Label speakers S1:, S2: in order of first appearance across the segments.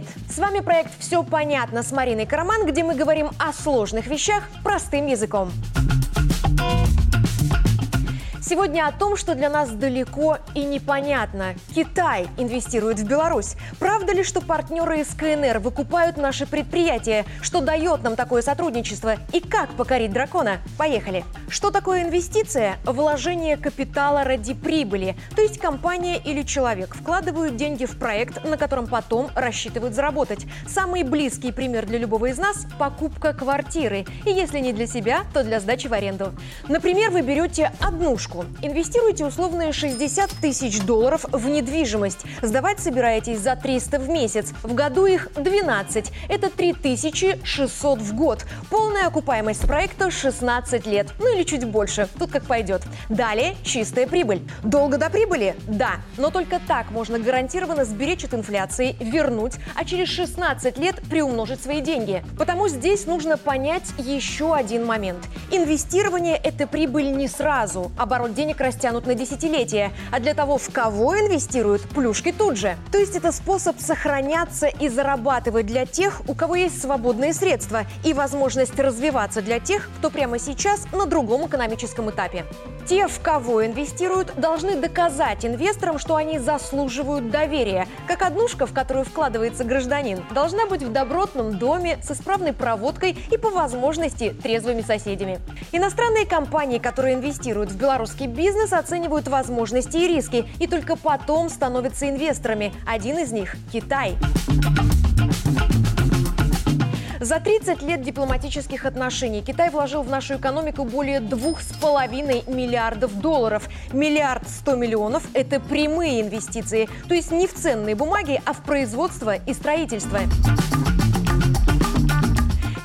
S1: Привет! С вами проект «Все понятно» с Мариной Караман, где мы говорим о сложных вещах простым языком. Сегодня о том, что для нас далеко и непонятно. Китай инвестирует в Беларусь. Правда ли, что партнеры из КНР выкупают наши предприятия? Что дает нам такое сотрудничество? И как покорить дракона? Поехали! Что такое инвестиция? Вложение капитала ради прибыли. То есть компания или человек вкладывают деньги в проект, на котором потом рассчитывают заработать. Самый близкий пример для любого из нас – покупка квартиры. И если не для себя, то для сдачи в аренду. Например, вы берете однушку, Инвестируйте условные 60 тысяч долларов в недвижимость. Сдавать собираетесь за 300 в месяц. В году их 12. Это 3600 в год. Полная окупаемость проекта 16 лет. Ну или чуть больше. Тут как пойдет. Далее чистая прибыль. Долго до прибыли? Да. Но только так можно гарантированно сберечь от инфляции, вернуть, а через 16 лет приумножить свои деньги. Потому здесь нужно понять еще один момент. Инвестирование – это прибыль не сразу. Оборот фонд денег растянут на десятилетия, а для того, в кого инвестируют, плюшки тут же. То есть это способ сохраняться и зарабатывать для тех, у кого есть свободные средства и возможность развиваться для тех, кто прямо сейчас на другом экономическом этапе. Те, в кого инвестируют, должны доказать инвесторам, что они заслуживают доверия. Как однушка, в которую вкладывается гражданин, должна быть в добротном доме с исправной проводкой и по возможности трезвыми соседями. Иностранные компании, которые инвестируют в белорусский бизнес оценивают возможности и риски и только потом становятся инвесторами. Один из них – Китай. За 30 лет дипломатических отношений Китай вложил в нашу экономику более 2,5 миллиардов долларов. Миллиард 100 миллионов – это прямые инвестиции, то есть не в ценные бумаги, а в производство и строительство.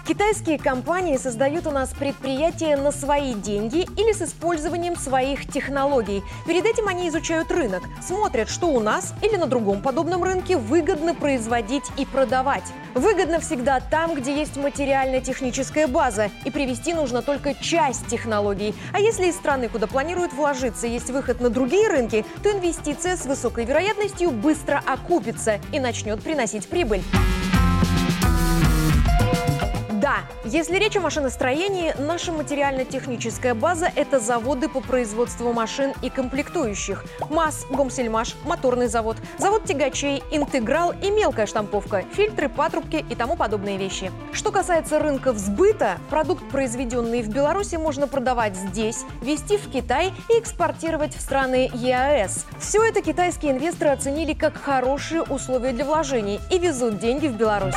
S1: Китайские компании создают у нас предприятия на свои деньги или с использованием своих технологий. Перед этим они изучают рынок, смотрят, что у нас или на другом подобном рынке выгодно производить и продавать. Выгодно всегда там, где есть материально-техническая база, и привести нужно только часть технологий. А если из страны, куда планируют вложиться, есть выход на другие рынки, то инвестиция с высокой вероятностью быстро окупится и начнет приносить прибыль. Да, если речь о машиностроении, наша материально-техническая база – это заводы по производству машин и комплектующих. МАЗ, Гомсельмаш, моторный завод, завод тягачей, интеграл и мелкая штамповка, фильтры, патрубки и тому подобные вещи. Что касается рынка сбыта, продукт, произведенный в Беларуси, можно продавать здесь, везти в Китай и экспортировать в страны ЕАЭС. Все это китайские инвесторы оценили как хорошие условия для вложений и везут деньги в Беларусь.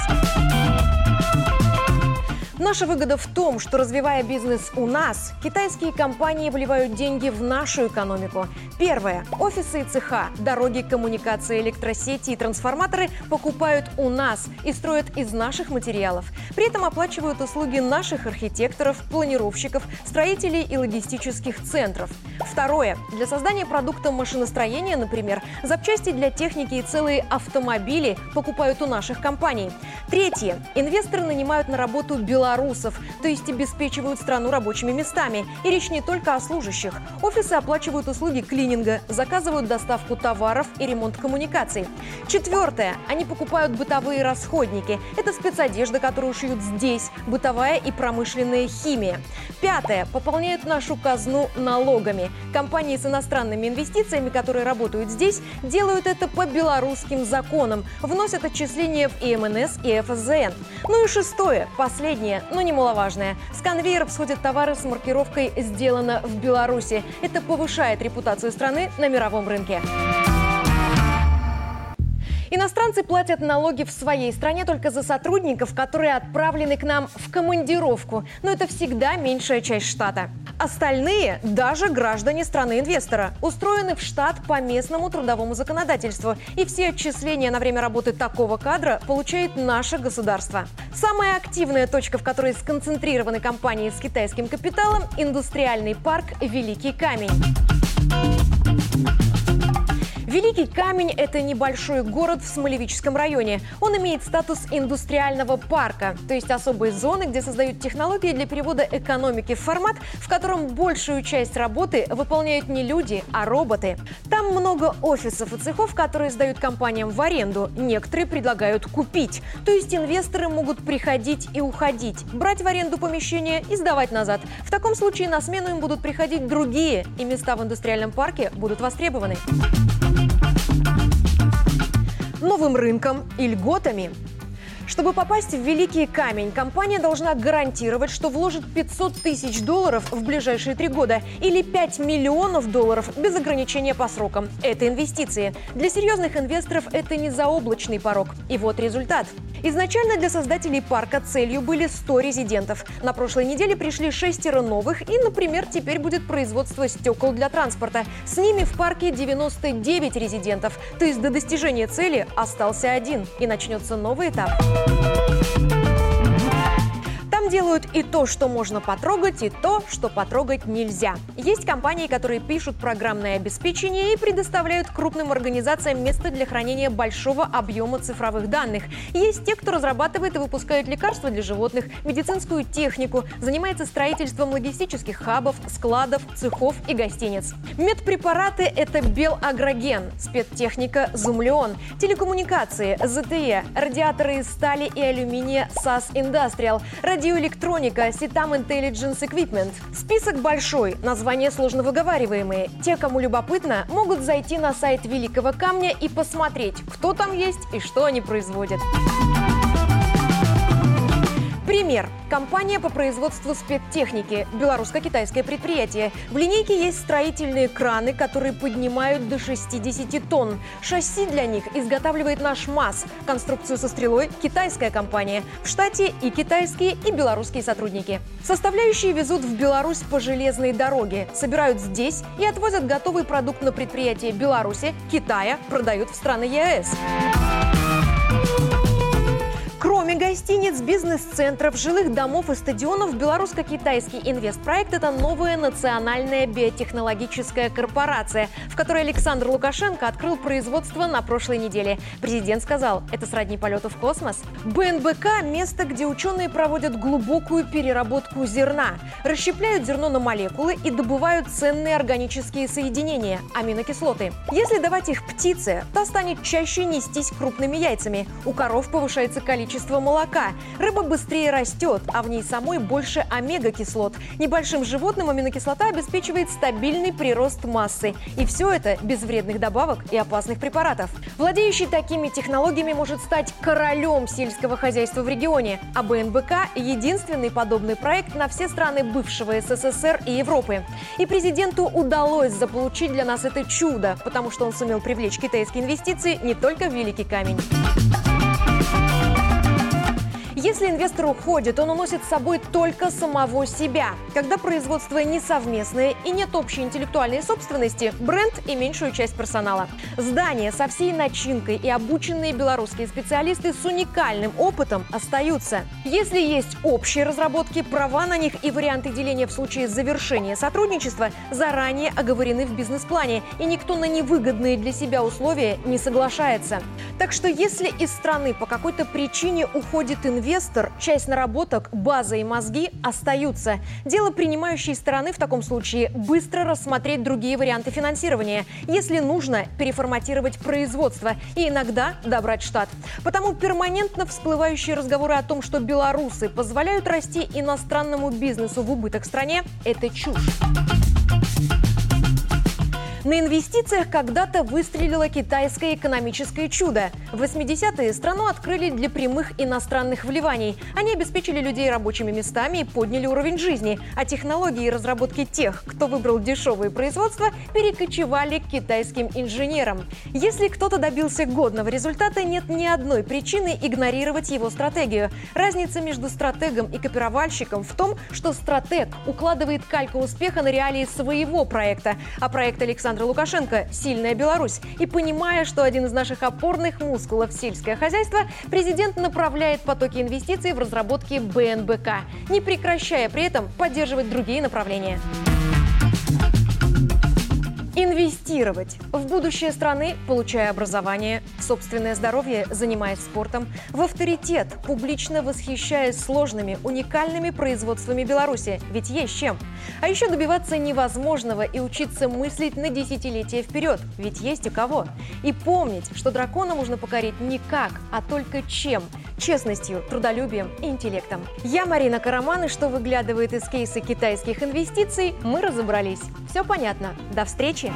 S1: Наша выгода в том, что развивая бизнес у нас, китайские компании вливают деньги в нашу экономику. Первое. Офисы и цеха, дороги, коммуникации, электросети и трансформаторы покупают у нас и строят из наших материалов. При этом оплачивают услуги наших архитекторов, планировщиков, строителей и логистических центров. Второе. Для создания продукта машиностроения, например, запчасти для техники и целые автомобили покупают у наших компаний. Третье. Инвесторы нанимают на работу белорусских белорусов, то есть обеспечивают страну рабочими местами. И речь не только о служащих. Офисы оплачивают услуги клининга, заказывают доставку товаров и ремонт коммуникаций. Четвертое. Они покупают бытовые расходники. Это спецодежда, которую шьют здесь, бытовая и промышленная химия. Пятое. Пополняют нашу казну налогами. Компании с иностранными инвестициями, которые работают здесь, делают это по белорусским законам. Вносят отчисления в ИМНС и ФСЗН. Ну и шестое, последнее но немаловажное. С конвейеров сходят товары с маркировкой «Сделано в Беларуси». Это повышает репутацию страны на мировом рынке. Иностранцы платят налоги в своей стране только за сотрудников, которые отправлены к нам в командировку. Но это всегда меньшая часть штата. Остальные, даже граждане страны-инвестора, устроены в штат по местному трудовому законодательству. И все отчисления на время работы такого кадра получает наше государство. Самая активная точка, в которой сконцентрированы компании с китайским капиталом – индустриальный парк «Великий камень». Великий Камень – это небольшой город в Смолевическом районе. Он имеет статус индустриального парка, то есть особой зоны, где создают технологии для перевода экономики в формат, в котором большую часть работы выполняют не люди, а роботы. Там много офисов и цехов, которые сдают компаниям в аренду. Некоторые предлагают купить, то есть инвесторы могут приходить и уходить, брать в аренду помещение и сдавать назад. В таком случае на смену им будут приходить другие, и места в индустриальном парке будут востребованы новым рынком и льготами. Чтобы попасть в Великий Камень, компания должна гарантировать, что вложит 500 тысяч долларов в ближайшие три года или 5 миллионов долларов без ограничения по срокам. Это инвестиции. Для серьезных инвесторов это не заоблачный порог. И вот результат. Изначально для создателей парка целью были 100 резидентов. На прошлой неделе пришли шестеро новых и, например, теперь будет производство стекол для транспорта. С ними в парке 99 резидентов. То есть до достижения цели остался один. И начнется новый этап Música делают и то, что можно потрогать, и то, что потрогать нельзя. Есть компании, которые пишут программное обеспечение и предоставляют крупным организациям место для хранения большого объема цифровых данных. Есть те, кто разрабатывает и выпускает лекарства для животных, медицинскую технику, занимается строительством логистических хабов, складов, цехов и гостиниц. Медпрепараты – это белагроген, спецтехника – зумлеон, телекоммуникации – ЗТЕ, радиаторы из стали и алюминия – САС Индастриал, радио электроника, Sitam Intelligence Equipment. Список большой, названия сложно выговариваемые. Те, кому любопытно, могут зайти на сайт Великого Камня и посмотреть, кто там есть и что они производят. Пример. Компания по производству спецтехники, белорусско-китайское предприятие. В линейке есть строительные краны, которые поднимают до 60 тонн. Шасси для них изготавливает наш МАЗ. Конструкцию со стрелой – китайская компания. В штате и китайские, и белорусские сотрудники. Составляющие везут в Беларусь по железной дороге, собирают здесь и отвозят готовый продукт на предприятие Беларуси, Китая, продают в страны ЕАЭС. Гостиниц, бизнес-центров, жилых домов и стадионов, белорусско-китайский инвестпроект – это новая национальная биотехнологическая корпорация, в которой Александр Лукашенко открыл производство на прошлой неделе. Президент сказал, это сродни полету в космос. БНБК – место, где ученые проводят глубокую переработку зерна, расщепляют зерно на молекулы и добывают ценные органические соединения – аминокислоты. Если давать их птице, та станет чаще нестись крупными яйцами. У коров повышается количество количество молока. Рыба быстрее растет, а в ней самой больше омега-кислот. Небольшим животным аминокислота обеспечивает стабильный прирост массы. И все это без вредных добавок и опасных препаратов. Владеющий такими технологиями может стать королем сельского хозяйства в регионе. А БНБК – единственный подобный проект на все страны бывшего СССР и Европы. И президенту удалось заполучить для нас это чудо, потому что он сумел привлечь китайские инвестиции не только в Великий камень. Если инвестор уходит, он уносит с собой только самого себя. Когда производство не совместное и нет общей интеллектуальной собственности, бренд и меньшую часть персонала. Здания со всей начинкой и обученные белорусские специалисты с уникальным опытом остаются. Если есть общие разработки, права на них и варианты деления в случае завершения сотрудничества заранее оговорены в бизнес-плане, и никто на невыгодные для себя условия не соглашается. Так что если из страны по какой-то причине уходит инвестор, инвестор, часть наработок, база и мозги остаются. Дело принимающей стороны в таком случае быстро рассмотреть другие варианты финансирования. Если нужно, переформатировать производство и иногда добрать штат. Потому перманентно всплывающие разговоры о том, что белорусы позволяют расти иностранному бизнесу в убыток стране – это чушь. На инвестициях когда-то выстрелило китайское экономическое чудо. В 80-е страну открыли для прямых иностранных вливаний. Они обеспечили людей рабочими местами и подняли уровень жизни. А технологии и разработки тех, кто выбрал дешевые производства, перекочевали к китайским инженерам. Если кто-то добился годного результата, нет ни одной причины игнорировать его стратегию. Разница между стратегом и копировальщиком в том, что стратег укладывает кальку успеха на реалии своего проекта, а проект Александра Александра Лукашенко «Сильная Беларусь». И понимая, что один из наших опорных мускулов – сельское хозяйство, президент направляет потоки инвестиций в разработки БНБК, не прекращая при этом поддерживать другие направления. Инвестировать в будущее страны, получая образование, собственное здоровье, занимаясь спортом, в авторитет, публично восхищаясь сложными, уникальными производствами Беларуси, ведь есть чем. А еще добиваться невозможного и учиться мыслить на десятилетия вперед, ведь есть у кого. И помнить, что дракона можно покорить не как, а только чем – честностью, трудолюбием и интеллектом. Я Марина Караман, и что выглядывает из кейса китайских инвестиций, мы разобрались. Все понятно. До встречи!